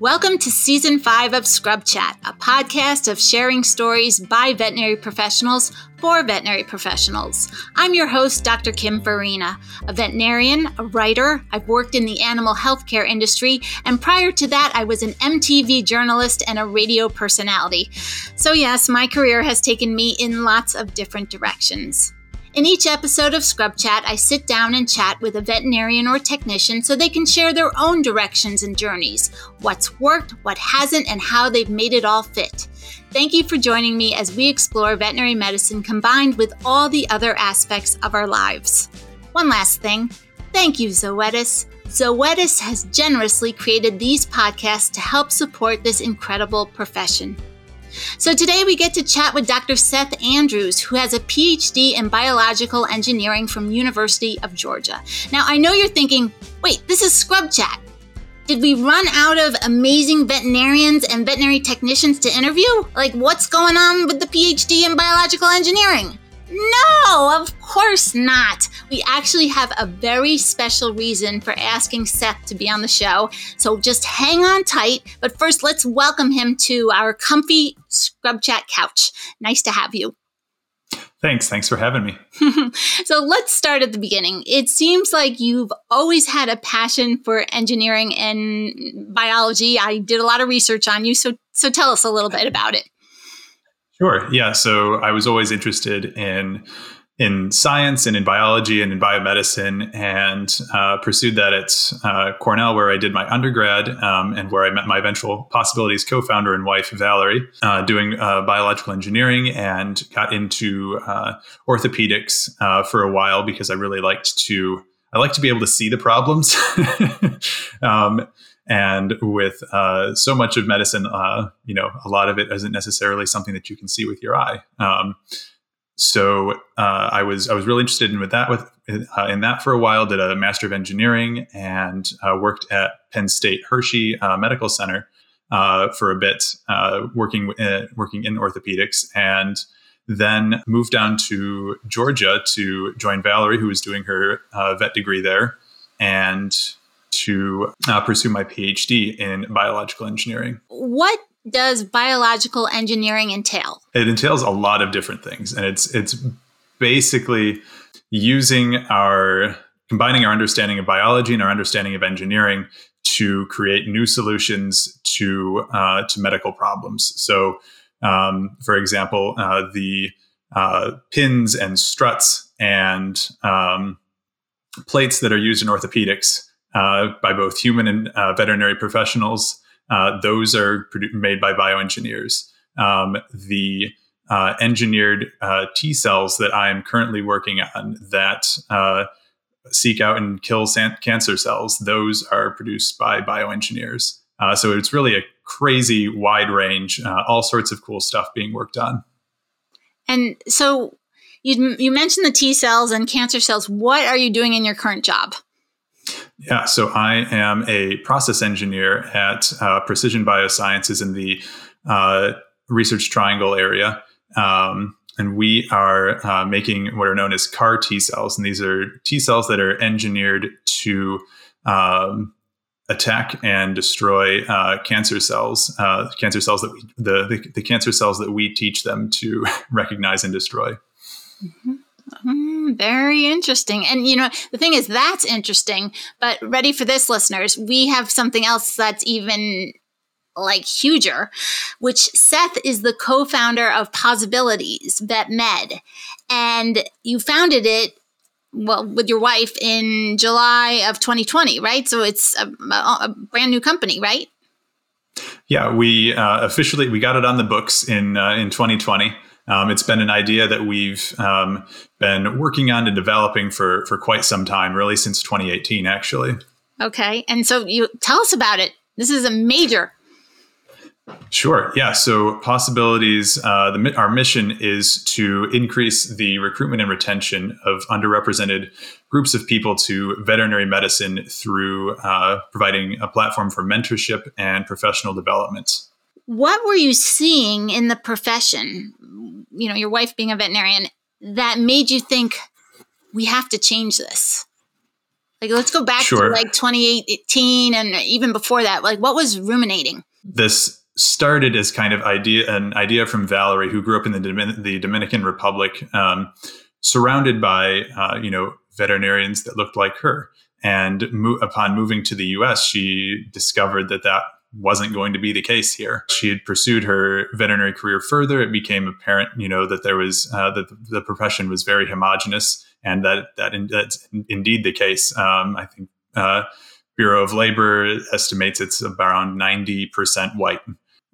Welcome to season five of Scrub Chat, a podcast of sharing stories by veterinary professionals for veterinary professionals. I'm your host, Dr. Kim Farina, a veterinarian, a writer. I've worked in the animal healthcare industry, and prior to that, I was an MTV journalist and a radio personality. So, yes, my career has taken me in lots of different directions. In each episode of Scrub Chat, I sit down and chat with a veterinarian or technician so they can share their own directions and journeys what's worked, what hasn't, and how they've made it all fit. Thank you for joining me as we explore veterinary medicine combined with all the other aspects of our lives. One last thing thank you, Zoetis. Zoetis has generously created these podcasts to help support this incredible profession. So today we get to chat with Dr. Seth Andrews, who has a PhD in biological engineering from University of Georgia. Now I know you're thinking, wait, this is Scrub Chat. Did we run out of amazing veterinarians and veterinary technicians to interview? Like, what's going on with the PhD in biological engineering? No, of course not. We actually have a very special reason for asking Seth to be on the show. So just hang on tight. But first, let's welcome him to our comfy Scrub Chat couch. Nice to have you. Thanks. Thanks for having me. so let's start at the beginning. It seems like you've always had a passion for engineering and biology. I did a lot of research on you, so so tell us a little bit about it. Sure. Yeah. So I was always interested in in science and in biology and in biomedicine, and uh, pursued that at uh, Cornell, where I did my undergrad um, and where I met my eventual possibilities co-founder and wife Valerie, uh, doing uh, biological engineering, and got into uh, orthopedics uh, for a while because I really liked to. I like to be able to see the problems. um, and with uh, so much of medicine, uh, you know, a lot of it isn't necessarily something that you can see with your eye. Um, so uh, I was I was really interested in with that with uh, in that for a while. Did a master of engineering and uh, worked at Penn State Hershey uh, Medical Center for a bit, working working in orthopedics and then moved down to Georgia to join Valerie, who was doing her uh, vet degree there, and to uh, pursue my PhD in biological engineering. What does biological engineering entail? It entails a lot of different things, and it's it's basically using our combining our understanding of biology and our understanding of engineering to create new solutions to uh, to medical problems. So, um, for example, uh, the uh, pins and struts and um, plates that are used in orthopedics uh, by both human and uh, veterinary professionals. Uh, those are produ- made by bioengineers. Um, the uh, engineered T cells that I am currently working on that seek out and kill san- cancer cells, those are produced by bioengineers. so it's really a crazy wide range, all sorts of cool stuff being worked on. And so you, you mentioned the T cells and cancer cells. What are you doing in your current job? Yeah, so I am a process engineer at uh, Precision Biosciences in the uh, Research Triangle area. Um, and we are uh, making what are known as CAR T cells. And these are T cells that are engineered to um, attack and destroy uh, cancer cells, uh, cancer cells that we, the, the, the, cancer cells that we teach them to recognize and destroy. Mm-hmm. Mm, very interesting. And you know, the thing is, that's interesting. But ready for this, listeners? We have something else that's even like huger, which Seth is the co-founder of Possibilities Vet Med, and you founded it well with your wife in July of 2020, right? So it's a, a brand new company, right? Yeah, we uh, officially we got it on the books in uh, in 2020. Um, it's been an idea that we've um, been working on and developing for for quite some time, really since 2018, actually. Okay, and so you tell us about it. This is a major. Sure. Yeah. So possibilities. Uh, the, our mission is to increase the recruitment and retention of underrepresented groups of people to veterinary medicine through uh, providing a platform for mentorship and professional development. What were you seeing in the profession you know, your wife being a veterinarian, that made you think we have to change this? Like, let's go back sure. to like 2018 and even before that. Like, what was ruminating? This started as kind of idea an idea from Valerie, who grew up in the, Domin- the Dominican Republic, um, surrounded by uh, you know veterinarians that looked like her. And mo- upon moving to the U.S., she discovered that that wasn't going to be the case here. She had pursued her veterinary career further. It became apparent, you know, that there was uh, that the profession was very homogenous, and that that in, that's indeed the case. Um, I think uh, Bureau of Labor estimates it's around ninety percent white.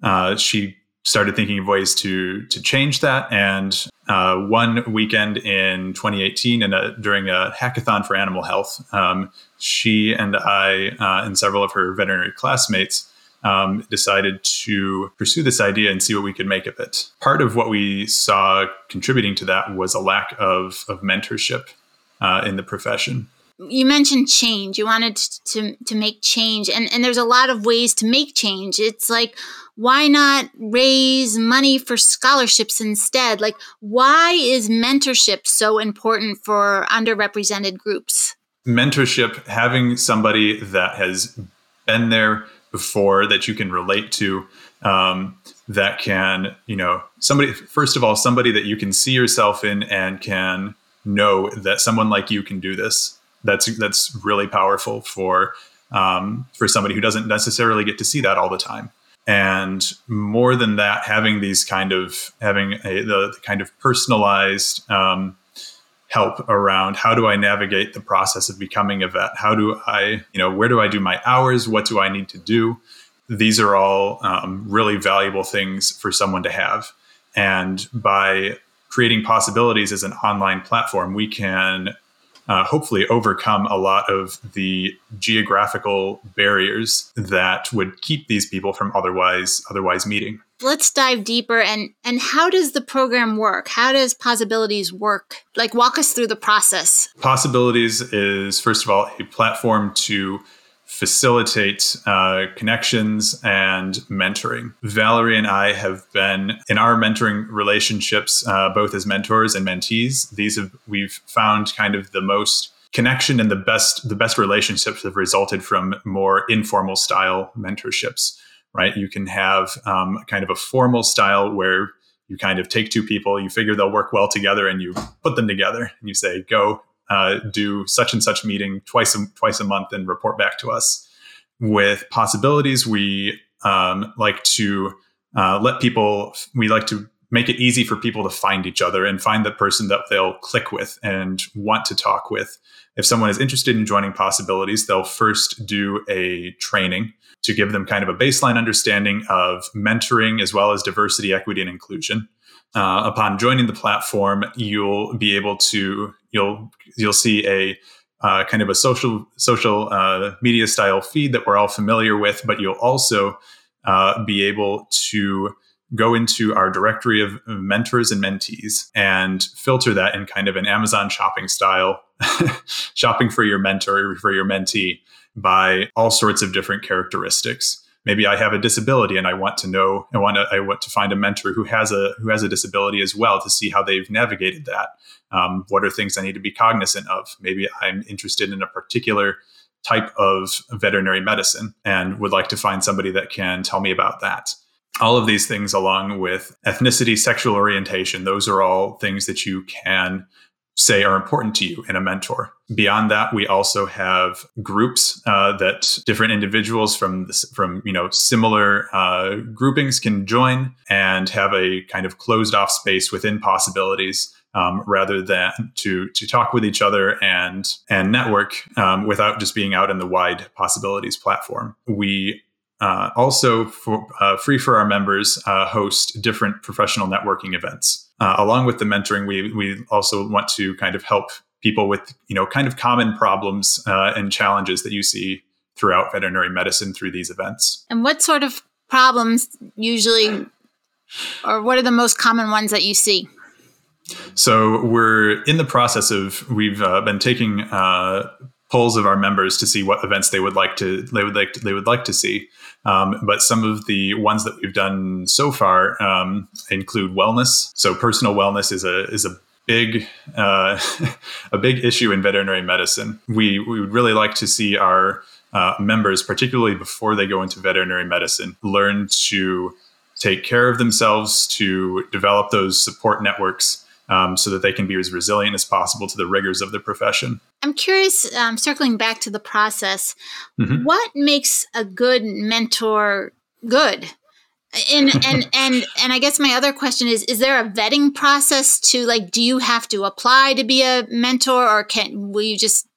Uh, she started thinking of ways to to change that, and uh, one weekend in 2018, in a, during a hackathon for animal health, um, she and I uh, and several of her veterinary classmates um, decided to pursue this idea and see what we could make of it. Part of what we saw contributing to that was a lack of, of mentorship uh, in the profession. You mentioned change. You wanted to, to make change, and, and there's a lot of ways to make change. It's like, why not raise money for scholarships instead? Like, why is mentorship so important for underrepresented groups? Mentorship, having somebody that has been there before that you can relate to um, that can you know somebody first of all somebody that you can see yourself in and can know that someone like you can do this. That's that's really powerful for um, for somebody who doesn't necessarily get to see that all the time. And more than that having these kind of having a, the, the kind of personalized um, help around how do I navigate the process of becoming a vet? How do I, you know, where do I do my hours? What do I need to do? These are all um, really valuable things for someone to have. And by creating possibilities as an online platform, we can uh, hopefully overcome a lot of the geographical barriers that would keep these people from otherwise otherwise meeting. Let's dive deeper and and how does the program work? How does possibilities work? Like walk us through the process. Possibilities is first of all a platform to facilitate uh, connections and mentoring valerie and i have been in our mentoring relationships uh, both as mentors and mentees these have we've found kind of the most connection and the best the best relationships have resulted from more informal style mentorships right? You can have um, kind of a formal style where you kind of take two people, you figure they'll work well together, and you put them together, and you say, "Go uh, do such and such meeting twice a, twice a month and report back to us." With possibilities, we um, like to uh, let people. We like to make it easy for people to find each other and find the person that they'll click with and want to talk with. If someone is interested in joining possibilities, they'll first do a training to give them kind of a baseline understanding of mentoring as well as diversity, equity, and inclusion. Uh, upon joining the platform, you'll be able to you'll you'll see a uh, kind of a social social uh, media style feed that we're all familiar with, but you'll also uh, be able to go into our directory of mentors and mentees and filter that in kind of an Amazon shopping style, shopping for your mentor or for your mentee by all sorts of different characteristics. Maybe I have a disability and I want to know, I want to, I want to find a mentor who has a who has a disability as well to see how they've navigated that. Um, what are things I need to be cognizant of? Maybe I'm interested in a particular type of veterinary medicine and would like to find somebody that can tell me about that all of these things along with ethnicity sexual orientation those are all things that you can say are important to you in a mentor. Beyond that, we also have groups uh, that different individuals from this, from you know similar uh, groupings can join and have a kind of closed off space within possibilities. Um, rather than to to talk with each other and and network um, without just being out in the wide possibilities platform. We uh, also, for, uh, free for our members, uh, host different professional networking events. Uh, along with the mentoring, we we also want to kind of help people with you know kind of common problems uh, and challenges that you see throughout veterinary medicine through these events. And what sort of problems usually, or what are the most common ones that you see? So we're in the process of we've uh, been taking polls of our members to see what events they would like to they would like to, they would like to see. Um, but some of the ones that we've done so far um, include wellness. So personal wellness is a is a big uh, a big issue in veterinary medicine. We we would really like to see our uh, members, particularly before they go into veterinary medicine, learn to take care of themselves, to develop those support networks um, so that they can be as resilient as possible to the rigors of the profession. I'm curious, um, circling back to the process, mm-hmm. what makes a good mentor good? And and and and I guess my other question is: Is there a vetting process to like? Do you have to apply to be a mentor, or can will you just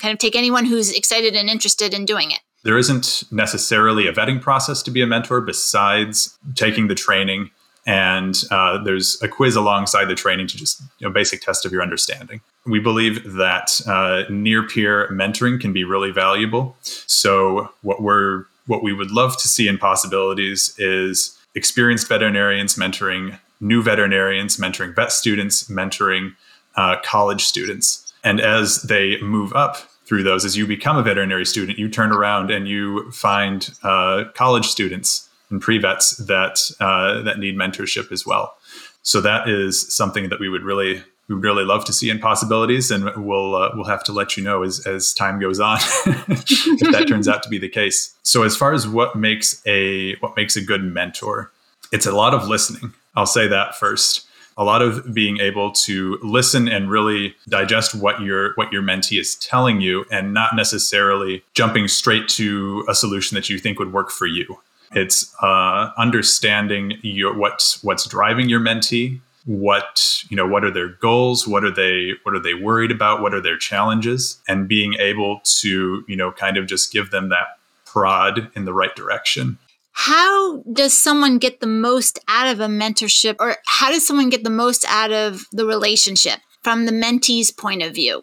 kind of take anyone who's excited and interested in doing it? There isn't necessarily a vetting process to be a mentor besides taking the training and uh, there's a quiz alongside the training to just you know, basic test of your understanding. We believe that uh, near peer mentoring can be really valuable. So what we're what we would love to see in possibilities is experienced veterinarians mentoring new veterinarians, mentoring vet students, mentoring uh, college students, and as they move up through those, as you become a veterinary student, you turn around and you find uh, college students and pre-vets that uh, that need mentorship as well. So that is something that we would really we would really love to see in possibilities, and we'll uh, we'll have to let you know as as time goes on if that turns out to be the case. So as far as what makes a what makes a good mentor, it's a lot of listening. I'll say that first. A lot of being able to listen and really digest what your what your mentee is telling you, and not necessarily jumping straight to a solution that you think would work for you. It's uh, understanding your what's what's driving your mentee, what you know, what are their goals, what are they what are they worried about, what are their challenges, and being able to you know kind of just give them that prod in the right direction. How does someone get the most out of a mentorship, or how does someone get the most out of the relationship from the mentee's point of view?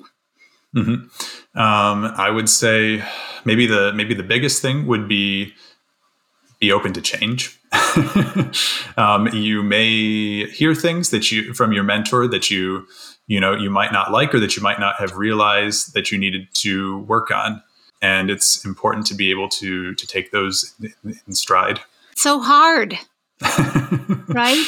Mm-hmm. Um, I would say maybe the maybe the biggest thing would be be open to change. um, you may hear things that you from your mentor that you you know you might not like or that you might not have realized that you needed to work on, and it's important to be able to to take those in stride. So hard, right?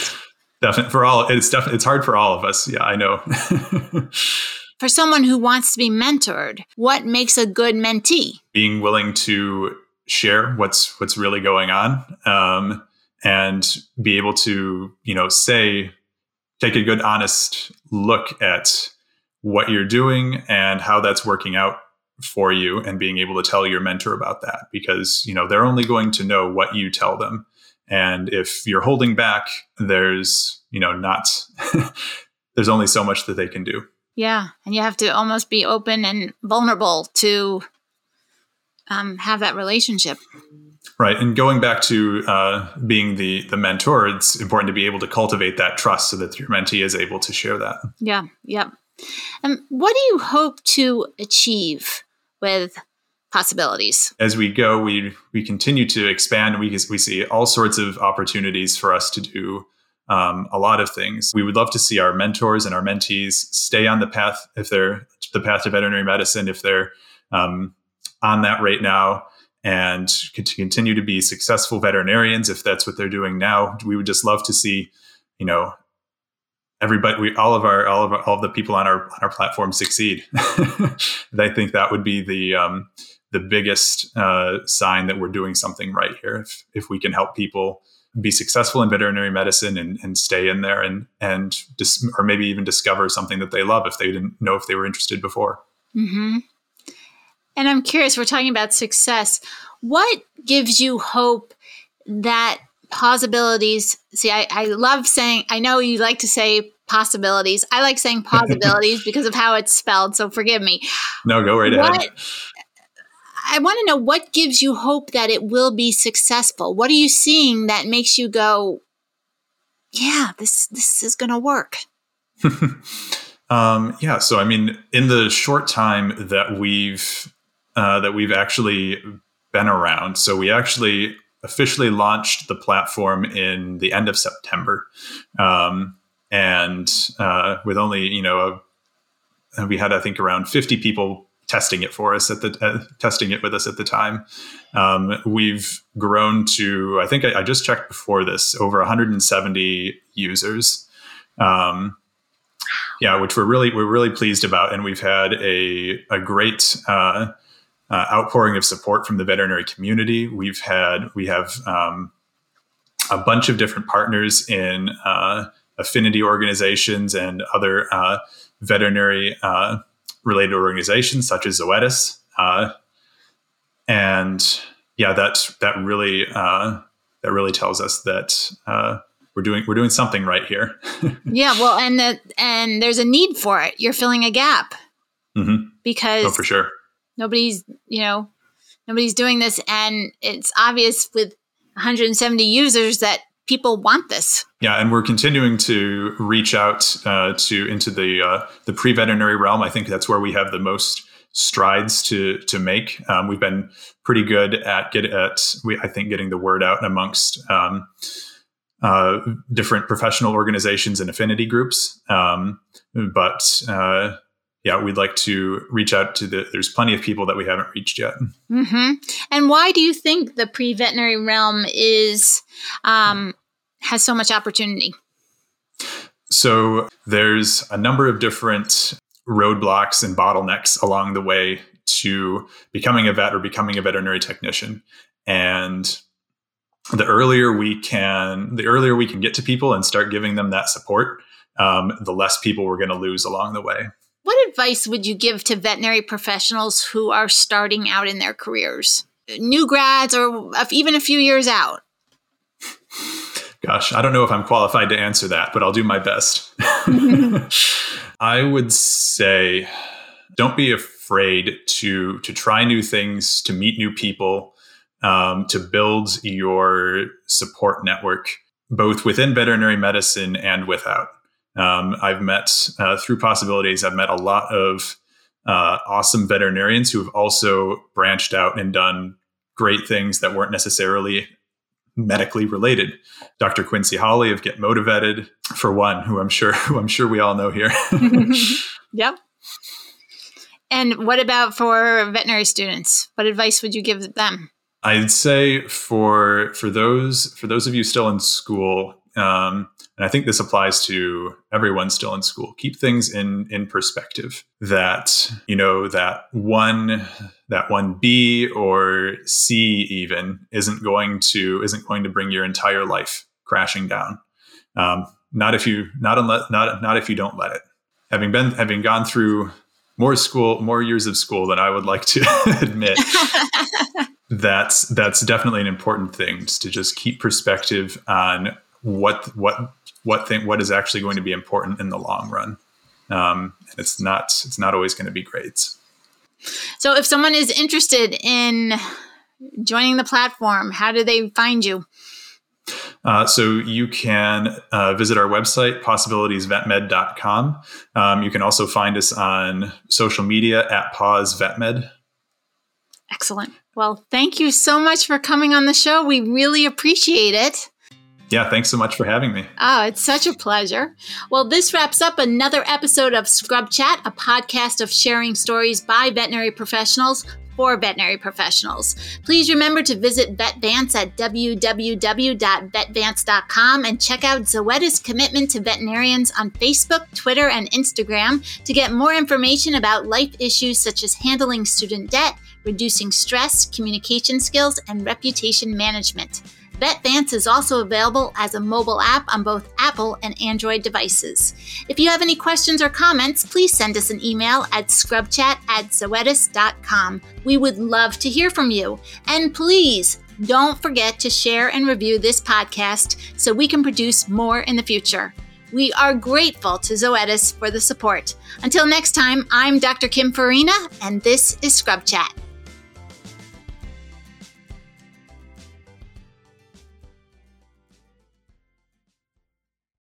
Definitely for all it's definitely it's hard for all of us. Yeah, I know. for someone who wants to be mentored, what makes a good mentee? Being willing to share what's what's really going on um, and be able to you know say take a good honest look at what you're doing and how that's working out for you and being able to tell your mentor about that because you know they're only going to know what you tell them. And if you're holding back there's you know not there's only so much that they can do. Yeah and you have to almost be open and vulnerable to um, have that relationship. Right, and going back to uh, being the the mentor, it's important to be able to cultivate that trust so that your mentee is able to share that. Yeah, yeah. And what do you hope to achieve with possibilities? As we go, we we continue to expand. We we see all sorts of opportunities for us to do um, a lot of things. We would love to see our mentors and our mentees stay on the path if they're the path to veterinary medicine. If they're um, on that right now and to continue to be successful veterinarians if that's what they're doing now. We would just love to see you know everybody we all of our all of our, all of the people on our on our platform succeed. I think that would be the um, the biggest uh, sign that we're doing something right here. If if we can help people be successful in veterinary medicine and, and stay in there and and dis- or maybe even discover something that they love if they didn't know if they were interested before. Mm-hmm. And I'm curious, we're talking about success. What gives you hope that possibilities? See, I, I love saying, I know you like to say possibilities. I like saying possibilities because of how it's spelled. So forgive me. No, go right what, ahead. I want to know what gives you hope that it will be successful. What are you seeing that makes you go, yeah, this this is going to work? um, yeah. So I mean, in the short time that we've uh, that we've actually been around. So we actually officially launched the platform in the end of September, um, and uh, with only you know a, we had I think around fifty people testing it for us at the uh, testing it with us at the time. Um, we've grown to I think I, I, just checked before this over 170 users. Um, Yeah, which we're really we're really pleased about, and we've had a a great uh, uh, outpouring of support from the veterinary community. We've had we have um, a bunch of different partners in uh, affinity organizations and other uh, veterinary uh, related organizations such as Zoetis. Uh, and yeah, that that really uh, that really tells us that uh, we're doing we're doing something right here. yeah, well, and the, and there's a need for it. You're filling a gap mm-hmm. because oh, for sure nobody's you know nobody's doing this, and it's obvious with 170 users that people want this. Yeah, and we're continuing to reach out uh, to into the uh, the pre veterinary realm. I think that's where we have the most strides to to make. Um, we've been pretty good at get at we I think getting the word out amongst. Um, uh, different professional organizations and affinity groups, um, but uh, yeah, we'd like to reach out to the. There's plenty of people that we haven't reached yet. Mm-hmm. And why do you think the pre-veterinary realm is um, has so much opportunity? So there's a number of different roadblocks and bottlenecks along the way to becoming a vet or becoming a veterinary technician, and the earlier we can, the earlier we can get to people and start giving them that support, um, the less people we're going to lose along the way. What advice would you give to veterinary professionals who are starting out in their careers? New grads or even a few years out? Gosh, I don't know if I'm qualified to answer that, but I'll do my best. I would say don't be afraid to to try new things, to meet new people, um, to build your support network, both within veterinary medicine and without. Um, I've met uh, through possibilities. I've met a lot of uh, awesome veterinarians who have also branched out and done great things that weren't necessarily medically related. Dr. Quincy Holly of Get Motivated, for one, who I'm sure who I'm sure we all know here. yep. And what about for veterinary students? What advice would you give them? I'd say for for those for those of you still in school, um, and I think this applies to everyone still in school. Keep things in in perspective. That you know that one that one B or C even isn't going to isn't going to bring your entire life crashing down. Um, not if you not unless not not if you don't let it. Having been having gone through more school more years of school than I would like to admit. that's that's definitely an important thing to just keep perspective on what what what thing what is actually going to be important in the long run. Um, and it's not it's not always going to be grades. So, if someone is interested in joining the platform, how do they find you? Uh, so you can uh, visit our website, possibilitiesvetmed.com. Um, you can also find us on social media at Pause Vetmed. Excellent. Well, thank you so much for coming on the show. We really appreciate it. Yeah, thanks so much for having me. Oh, it's such a pleasure. Well, this wraps up another episode of Scrub Chat, a podcast of sharing stories by veterinary professionals for veterinary professionals. Please remember to visit VetVance at www.vetvance.com and check out Zoetis' commitment to veterinarians on Facebook, Twitter, and Instagram to get more information about life issues such as handling student debt, reducing stress, communication skills, and reputation management. VetVance is also available as a mobile app on both Apple and Android devices. If you have any questions or comments, please send us an email at scrubchat at zoetis.com. We would love to hear from you. And please don't forget to share and review this podcast so we can produce more in the future. We are grateful to Zoetis for the support. Until next time, I'm Dr. Kim Farina, and this is Scrub Chat.